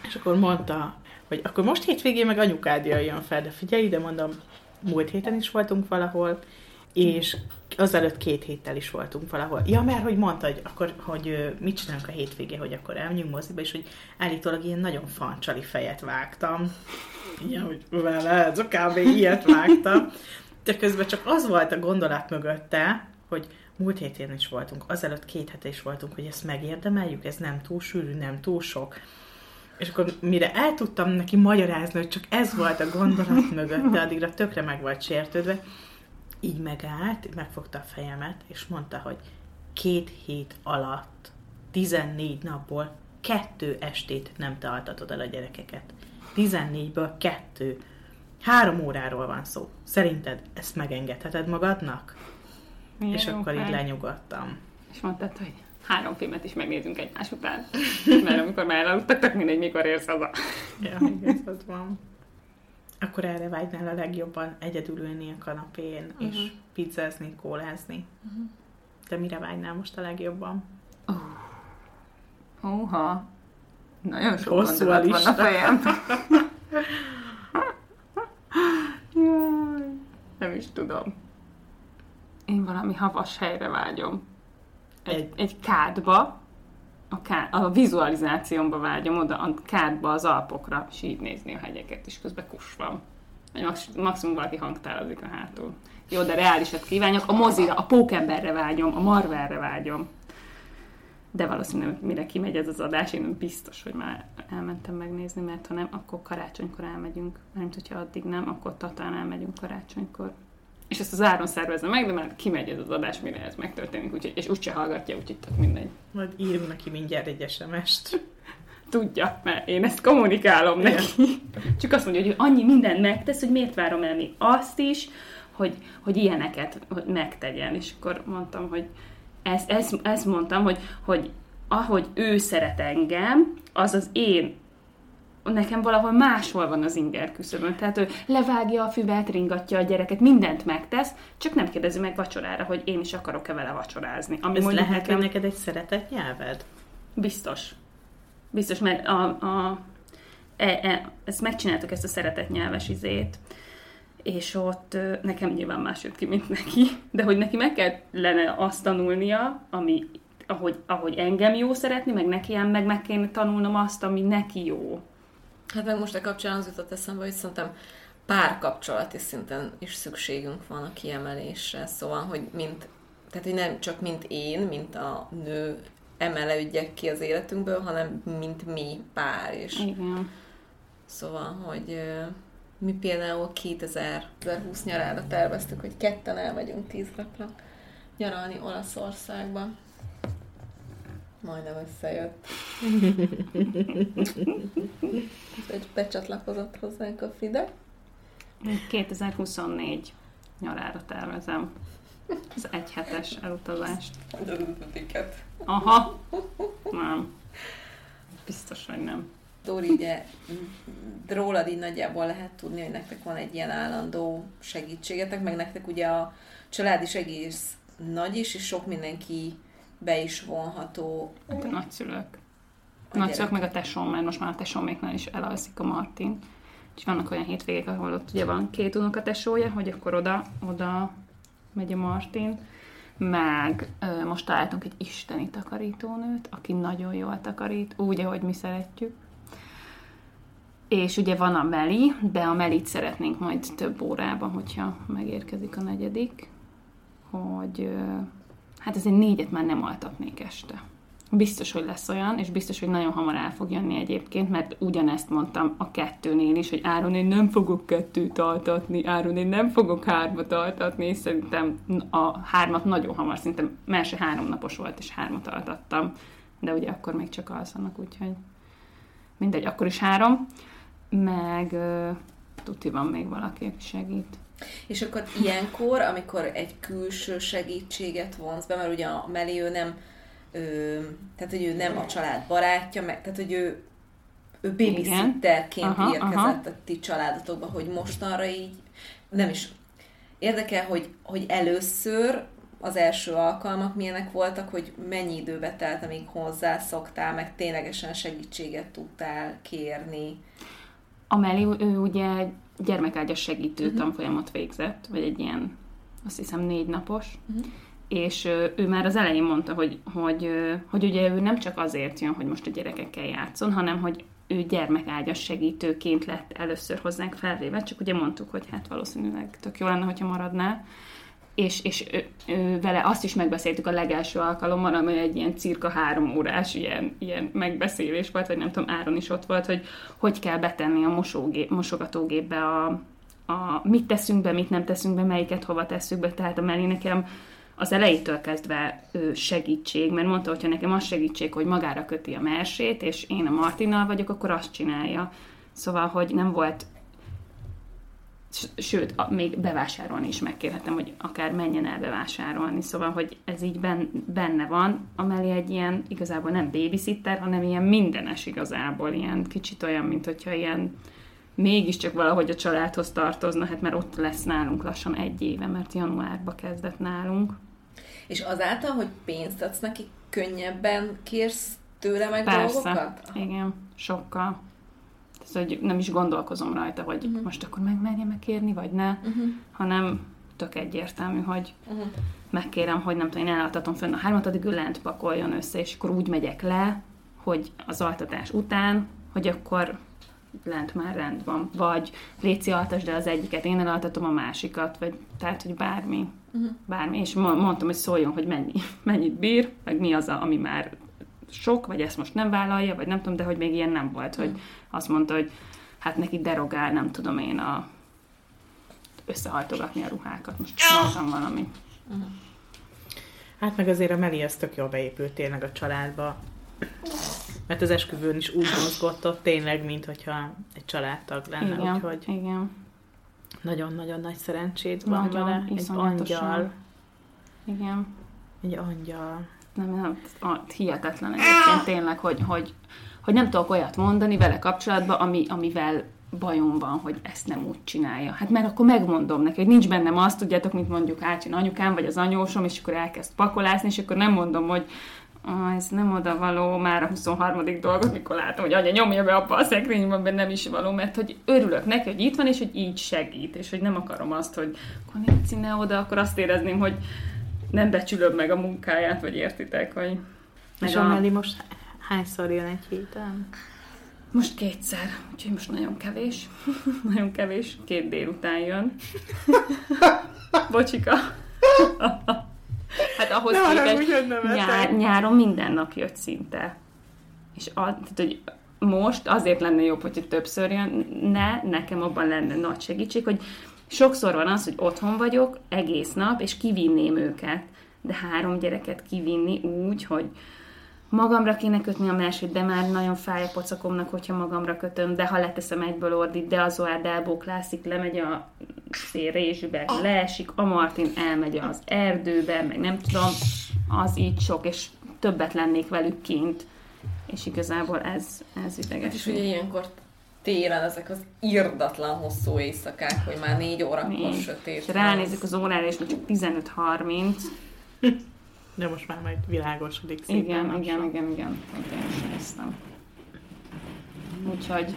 És akkor mondta, hogy akkor most hétvégén meg anyukád jöjjön fel, de figyelj ide, mondom, múlt héten is voltunk valahol, és azelőtt két héttel is voltunk valahol. Ja, mert hogy mondta, hogy akkor, hogy mit csinálunk a hétvégén, hogy akkor elmegyünk moziba, és hogy állítólag ilyen nagyon fancsali fejet vágtam. Ja, hogy vele, kb. ilyet vágtam. De közben csak az volt a gondolat mögötte, hogy múlt héten is voltunk, azelőtt két hete is voltunk, hogy ezt megérdemeljük, ez nem túl sűrű, nem túl sok. És akkor mire el tudtam neki magyarázni, hogy csak ez volt a gondolat mögötte, addigra tökre meg volt sértődve, így megállt, megfogta a fejemet, és mondta, hogy két hét alatt, 14 napból kettő estét nem te altatod el a gyerekeket. 14-ből kettő. Három óráról van szó. Szerinted ezt megengedheted magadnak? Milyen és akkor így fej. lenyugodtam. És mondtad, hogy három filmet is megnézünk egymás után. Mert amikor már elaludtak, tök mindegy, mikor érsz haza. Ja, igazad van. Akkor erre vágynál a legjobban egyedül ülni a kanapén, uh-huh. és pizzázni, kólázni. Uh-huh. De mire vágynál most a legjobban? Húha. Nagyon sok Hosszú a van a fejem. Jaj, nem is tudom. Én valami havas helyre vágyom. Egy, Egy- kádba, a, ká, a vizualizációmba vágyom oda, a kádba, az Alpokra, és így nézni a hegyeket, és közben kus van. Maximum valaki hangtározik a hátul. Jó, de reálisat kívánok. A mozira, a pókemberre vágyom, a Marvelre vágyom. De valószínűleg mire kimegy ez az adás, én biztos, hogy már elmentem megnézni, mert ha nem, akkor karácsonykor elmegyünk. Nem hogyha addig nem, akkor tatán elmegyünk karácsonykor. És ezt az áron szervezem meg, de már kimegy ez az adás, mire ez megtörténik, úgyhogy, és úgyse hallgatja, úgyhogy tök mindegy. Majd írunk neki mindjárt egy SMS-t. Tudja, mert én ezt kommunikálom neki. Csak azt mondja, hogy annyi mindent megtesz, hogy miért várom el még azt is, hogy, hogy ilyeneket hogy megtegyen. És akkor mondtam, hogy ezt, ezt, ezt mondtam, hogy, hogy ahogy ő szeret engem, az az én nekem valahol máshol van az inger küszöbön. Tehát ő levágja a füvet, ringatja a gyereket, mindent megtesz, csak nem kérdezi meg vacsorára, hogy én is akarok-e vele vacsorázni. Ami Ez lehet, nekem- neked egy szeretett nyelved? Biztos. Biztos, mert a, a, e, e, ezt megcsináltuk, ezt a szeretett nyelves izét, és ott nekem nyilván más jött ki, mint neki, de hogy neki meg kellene azt tanulnia, ami, ahogy, ahogy engem jó szeretni, meg neki ám meg meg kéne tanulnom azt, ami neki jó. Hát meg most a kapcsán az jutott eszembe, hogy szerintem párkapcsolati szinten is szükségünk van a kiemelésre. Szóval, hogy mint, tehát hogy nem csak mint én, mint a nő emelődjek ki az életünkből, hanem mint mi pár is. Igen. Szóval, hogy mi például 2020 nyarára terveztük, hogy ketten elmegyünk tíz napra nyaralni Olaszországba. Majdnem összejött. Úgyhogy becsatlakozott hozzánk a Fide. 2024 nyarára tervezem. Ez egy hetes elutazást. Tiket. Aha. Nem. Biztos, hogy nem. Dóri, ugye rólad így nagyjából lehet tudni, hogy nektek van egy ilyen állandó segítségetek, meg nektek ugye a család is egész nagy is, és sok mindenki be is vonható. Hát a nagyszülők. A nagyszülők meg a tesóm, mert most már a tesóméknál is elalszik a Martin. És vannak olyan hétvégek, ahol ott ugye van két unokatesója, hogy akkor oda, oda megy a Martin. Meg ö, most találtunk egy isteni takarítónőt, aki nagyon jól takarít, úgy, ahogy mi szeretjük. És ugye van a Meli, de a Melit szeretnénk majd több órában, hogyha megérkezik a negyedik, hogy ö, hát ezért négyet már nem altatnék este. Biztos, hogy lesz olyan, és biztos, hogy nagyon hamar el fog jönni egyébként, mert ugyanezt mondtam a kettőnél is, hogy Áron, én nem fogok kettőt altatni, Áron, én nem fogok hármat altatni, és szerintem a hármat nagyon hamar, szerintem mert se három napos volt, és hármat altattam, de ugye akkor még csak alszanak, úgyhogy mindegy, akkor is három, meg uh, tuti van még valaki, aki segít. És akkor ilyenkor, amikor egy külső segítséget vonz be, mert ugye a Meli ő nem, ő, tehát hogy ő nem a család barátja, meg, tehát hogy ő, ő babysitterként Aha, érkezett aha. a ti családotokba, hogy mostanra így, nem is, érdekel, hogy, hogy először az első alkalmak milyenek voltak, hogy mennyi időbe telt, amíg hozzászoktál, meg ténylegesen segítséget tudtál kérni. A Meli, ő ugye gyermekágyas segítő uh-huh. tanfolyamot végzett, vagy egy ilyen, azt hiszem, négy napos, uh-huh. és ő már az elején mondta, hogy, hogy, hogy ugye ő nem csak azért jön, hogy most a gyerekekkel játszon, hanem hogy ő gyermekágyas segítőként lett először hozzánk felvéve, csak ugye mondtuk, hogy hát valószínűleg tök jó lenne, hogyha maradná, és, és ő, ő, vele azt is megbeszéltük a legelső alkalommal, ami egy ilyen cirka három órás ilyen, ilyen megbeszélés volt, vagy nem tudom, Áron is ott volt, hogy hogy kell betenni a mosógép, mosogatógépbe a, a mit teszünk be, mit nem teszünk be, melyiket hova tesszük be, tehát a Meli nekem az elejétől kezdve ő segítség, mert mondta, hogyha nekem az segítség, hogy magára köti a mersét, és én a Martinnal vagyok, akkor azt csinálja. Szóval, hogy nem volt sőt, a, még bevásárolni is megkérhetem, hogy akár menjen el bevásárolni, szóval, hogy ez így ben, benne van, amellé egy ilyen, igazából nem babysitter, hanem ilyen mindenes igazából, ilyen kicsit olyan, mint hogyha ilyen mégiscsak valahogy a családhoz tartozna, hát mert ott lesz nálunk lassan egy éve, mert januárba kezdett nálunk. És azáltal, hogy pénzt adsz neki, könnyebben kérsz tőle meg Persze, dolgokat? igen, sokkal. Tehát, hogy nem is gondolkozom rajta, hogy uh-huh. most akkor megmerjem megkérni, vagy ne, uh-huh. hanem tök egyértelmű, hogy uh-huh. megkérem, hogy nem tudom, én elaltatom fönn a hármat, addig ő lent pakoljon össze, és akkor úgy megyek le, hogy az altatás után, hogy akkor lent már rend van. Vagy Léci altasd el az egyiket, én elaltatom a másikat, vagy tehát, hogy bármi. Uh-huh. Bármi. És mo- mondtam, hogy szóljon, hogy mennyi, mennyit bír, meg mi az, a, ami már sok, vagy ezt most nem vállalja, vagy nem tudom, de hogy még ilyen nem volt, hogy azt mondta, hogy hát neki derogál, nem tudom én a összehajtogatni a ruhákat. Most mondtam valami. Hát meg azért a Meli az tök jól beépült tényleg a családba. Mert az esküvőn is úgy mozgott ott tényleg, mint hogyha egy családtag lenne, Igen, úgyhogy igen. nagyon-nagyon nagy szerencséd van Nagyon, vele. Egy angyal. Igen. Egy angyal. Nem, nem, a- hihetetlen egyébként tényleg, hogy, hogy, hogy nem tudok olyat mondani vele kapcsolatban, ami, amivel bajom van, hogy ezt nem úgy csinálja. Hát mert akkor megmondom neki, hogy nincs bennem azt, tudjátok, mint mondjuk Ácsin anyukám, vagy az anyósom, és akkor elkezd pakolászni, és akkor nem mondom, hogy ah, ez nem oda való, már a 23. dolgot, mikor látom, hogy anya nyomja be abba a szekrényben, mert nem is való, mert hogy örülök neki, hogy itt van, és hogy így segít, és hogy nem akarom azt, hogy akkor nincs oda, akkor azt érezném, hogy nem becsülöm meg a munkáját, vagy értitek, hogy... És a Meli most hányszor jön egy héten? Most kétszer, úgyhogy most nagyon kevés. nagyon kevés. Két délután jön. Bocsika. hát ahhoz Ne képest nyár, nyáron minden nap jött szinte. És a, tehát, hogy most azért lenne jobb, hogyha többször jönne, nekem abban lenne nagy segítség, hogy sokszor van az, hogy otthon vagyok egész nap, és kivinném őket. De három gyereket kivinni úgy, hogy magamra kéne kötni a másik, de már nagyon fáj a pocakomnak, hogyha magamra kötöm, de ha leteszem egyből ordít, de az Oár elbóklászik, lemegy a szélrézsbe, leesik, a Martin elmegy az erdőbe, meg nem tudom, az így sok, és többet lennék velük kint. És igazából ez, ez És ideges. ugye ilyenkor télen ezek az irdatlan hosszú éjszakák, hogy már négy órakor Így. sötét. És ránézek az órára, és már csak 15-30. De most már majd világosodik szépen. Igen, igen, igen, igen. Igen, is néztem. Úgyhogy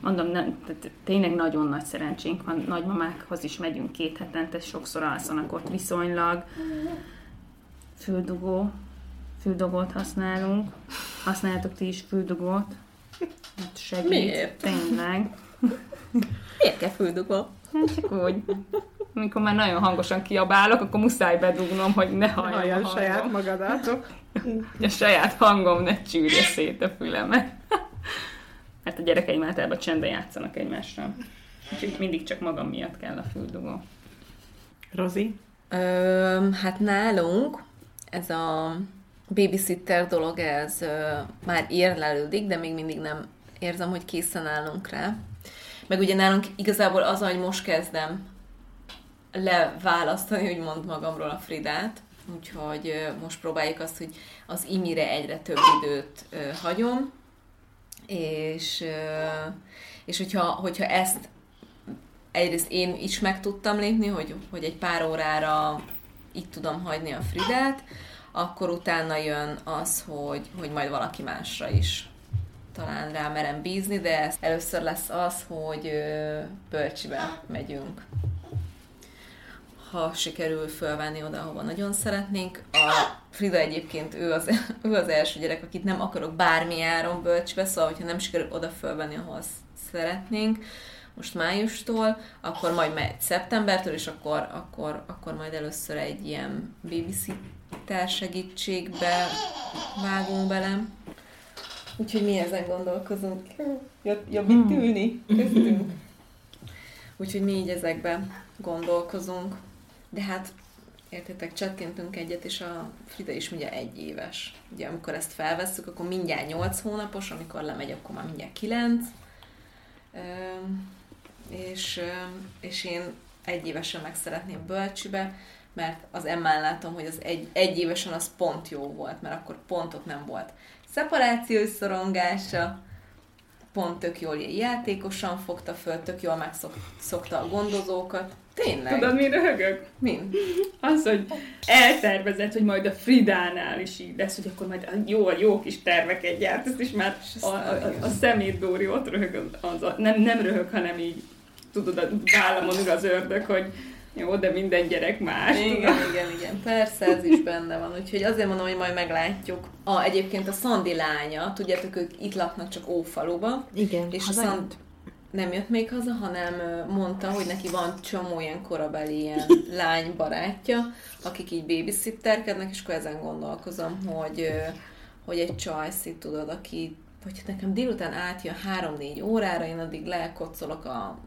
mondom, nem, tehát tényleg nagyon nagy szerencsénk van. Nagymamákhoz is megyünk két hetente, sokszor alszanak ott viszonylag. Füldugó, füldugót használunk. Használjátok ti is füldugót? Segít. Miért? Tényleg. Miért kell füldugva? Hát csak úgy. Amikor már nagyon hangosan kiabálok, akkor muszáj bedugnom, hogy ne halljam Halljan a saját magadat. Hogy a saját hangom ne csűrje szét a fülemet. Mert a gyerekeim általában csendben játszanak egymással. Úgyhogy mindig csak magam miatt kell a füldugó. Rozi? Ö, hát nálunk ez a babysitter dolog, ez már érlelődik, de még mindig nem érzem, hogy készen állunk rá. Meg ugye nálunk igazából az, hogy most kezdem leválasztani, úgymond magamról a Fridát, úgyhogy most próbáljuk azt, hogy az imire egyre több időt hagyom, és, és hogyha, hogyha ezt egyrészt én is meg tudtam lépni, hogy, hogy egy pár órára itt tudom hagyni a Fridát, akkor utána jön az, hogy, hogy majd valaki másra is talán rá merem bízni, de ez először lesz az, hogy bölcsibe megyünk. Ha sikerül fölvenni oda, ahova nagyon szeretnénk. A Frida egyébként ő az, ő az első gyerek, akit nem akarok bármi áron bölcsibe, szóval hogyha nem sikerül oda fölvenni, ahol szeretnénk, most májustól, akkor majd megy szeptembertől, és akkor, akkor, akkor majd először egy ilyen babysitter segítségbe vágunk bele. Úgyhogy mi ezen gondolkozunk. Jobb, itt ülni köztünk. Úgyhogy mi így ezekben gondolkozunk. De hát értétek, csettintünk egyet, és a Frida is mindjárt egy éves. Ugye amikor ezt felvesszük, akkor mindjárt 8 hónapos, amikor lemegy, akkor már mindjárt 9. Öm, és, és én egy évesen meg szeretném bölcsibe, mert az emmán látom, hogy az egy, egy évesen az pont jó volt, mert akkor pontot nem volt. Szeparációs szorongása, pont tök jól játékosan fogta föl, tök jól megszokta a gondozókat. Tényleg? Tudod, mi röhögök? Mind. Az, hogy eltervezett, hogy majd a Fridánál is így lesz, hogy akkor majd a jó, a jó kis terveket gyárt, ezt is már a, a, a, a szemét Dóri ott röhög, az a, nem, nem röhög, hanem így tudod, a vállamon ül az ördög, hogy jó, de minden gyerek más. Igen, igen, igen, persze, ez is benne van. Úgyhogy azért mondom, hogy majd meglátjuk. A, egyébként a Szandi lánya, tudjátok, ők itt laknak csak Ófaluba. Igen, És a. Szand nem jött még haza, hanem mondta, hogy neki van csomó ilyen korabeli ilyen lány barátja, akik így babysitterkednek, és akkor ezen gondolkozom, hogy, hogy egy csajszit tudod, aki, hogy nekem délután átjön 3-4 órára, én addig lekocolok a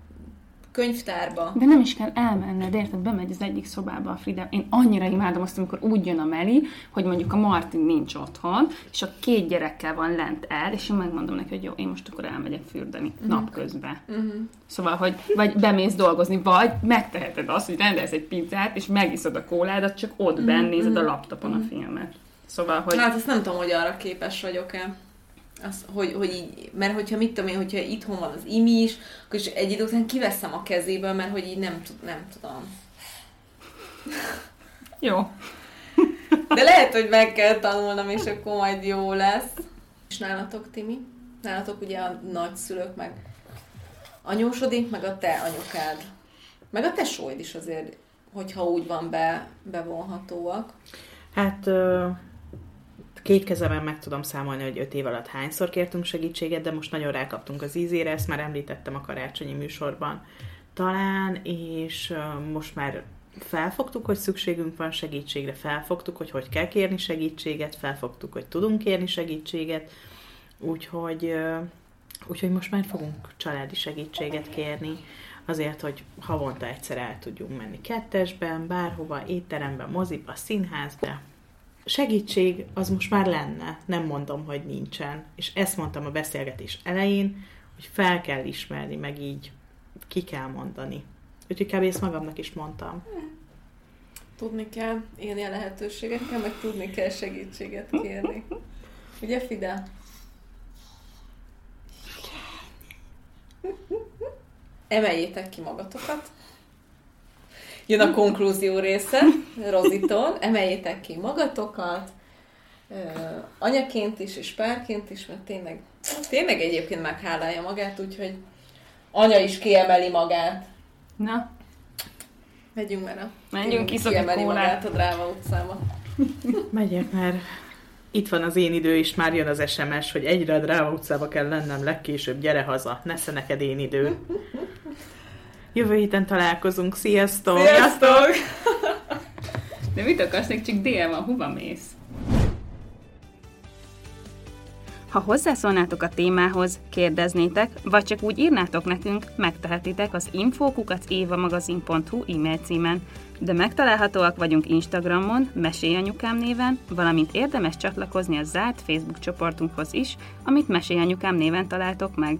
könyvtárba. De nem is kell elmenned, érted? Bemegy az egyik szobába a Frida. Én annyira imádom azt, amikor úgy jön a Meli, hogy mondjuk a Martin nincs otthon, és a két gyerekkel van lent el, és én megmondom neki, hogy jó, én most akkor elmegyek fürdeni uh-huh. napközben. Uh-huh. Szóval, hogy vagy bemész dolgozni, vagy megteheted azt, hogy rendelsz egy pizzát, és megiszod a kóládat, csak ott uh-huh. benn nézed a laptopon a filmet. Szóval, hogy... Hát azt nem tudom, hogy arra képes vagyok-e. Az, hogy, hogy így, mert hogyha mit tudom én, hogyha itthon van az imi is, akkor is egy idő után kiveszem a kezéből, mert hogy így nem, tud, nem tudom. Jó. De lehet, hogy meg kell tanulnom, és akkor majd jó lesz. És nálatok, Timi? Nálatok ugye a nagyszülők, meg anyósodik, meg a te anyukád. Meg a tesóid is azért, hogyha úgy van be, bevonhatóak. Hát ö, két kezemen meg tudom számolni, hogy öt év alatt hányszor kértünk segítséget, de most nagyon rákaptunk az ízére, ezt már említettem a karácsonyi műsorban talán, és most már felfogtuk, hogy szükségünk van segítségre, felfogtuk, hogy hogy kell kérni segítséget, felfogtuk, hogy tudunk kérni segítséget, úgyhogy, úgyhogy most már fogunk családi segítséget kérni, azért, hogy havonta egyszer el tudjunk menni kettesben, bárhova, étterembe, moziba, színházba. Segítség az most már lenne, nem mondom, hogy nincsen. És ezt mondtam a beszélgetés elején, hogy fel kell ismerni, meg így ki kell mondani. Úgyhogy kb. ezt magamnak is mondtam. Tudni kell élni a lehetőségekkel, meg tudni kell segítséget kérni. Ugye, Fide? Emeljétek ki magatokat. Jön a konklúzió része Rozitól. Emeljétek ki magatokat. Anyaként is, és párként is, mert tényleg, tényleg egyébként meghálálja magát, úgyhogy anya is kiemeli magát. Na, Megyünk már a... Menjünk, egy kiemeli magát a Dráva utcába. Megyek, mert Itt van az én idő is, már jön az SMS, hogy egyre a Dráma utcába kell lennem legkésőbb, gyere haza, nesze neked én idő. Jövő héten találkozunk, sziasztok! Sziasztok! De mit akarsz, még csak dél van, hova mész? Ha hozzászólnátok a témához, kérdeznétek, vagy csak úgy írnátok nekünk, megtehetitek az infokukacévamagazin.hu e-mail címen. De megtalálhatóak vagyunk Instagramon, Mesélyanyukám néven, valamint érdemes csatlakozni a zárt Facebook csoportunkhoz is, amit Mesélyanyukám néven találtok meg.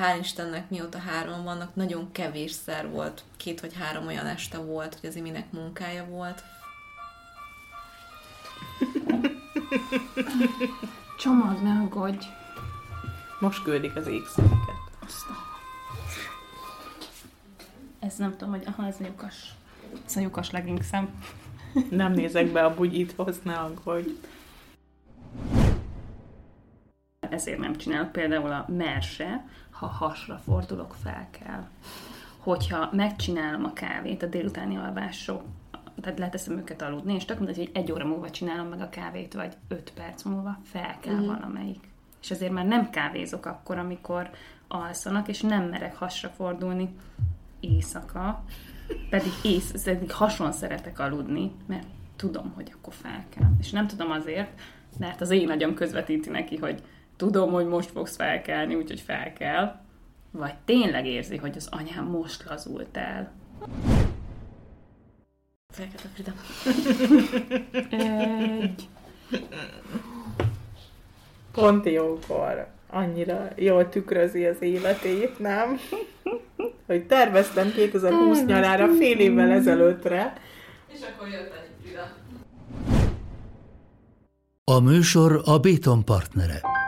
Hál' Istennek mióta három vannak, nagyon kevésszer volt, két vagy három olyan este volt, hogy az iminek munkája volt. Csomag, ne aggódj! Most küldik az égszíneket. Ez nem tudom, hogy aha, ez a lyukas. Ez a lyukas leggingszem. Nem nézek be a bugyithoz, ne aggódj. Ezért nem csinálok például a merse, ha hasra fordulok, fel kell. Hogyha megcsinálom a kávét a délutáni alvások, tehát leteszem őket aludni, és tök mindegy, hogy egy óra múlva csinálom meg a kávét, vagy öt perc múlva, fel kell mm. valamelyik. És azért már nem kávézok akkor, amikor alszanak, és nem merek hasra fordulni éjszaka, pedig ész, pedig hason szeretek aludni, mert tudom, hogy akkor fel kell. És nem tudom azért, mert az én agyam közvetíti neki, hogy tudom, hogy most fogsz felkelni, úgyhogy fel kell. Vagy tényleg érzi, hogy az anyám most lazult el. Fekete Frida. Egy. Pont jókor. Annyira jól tükrözi az életét, nem? Hogy terveztem 2020 nyarára fél évvel ezelőttre. És akkor jött egy Frida. A műsor a Béton partnere.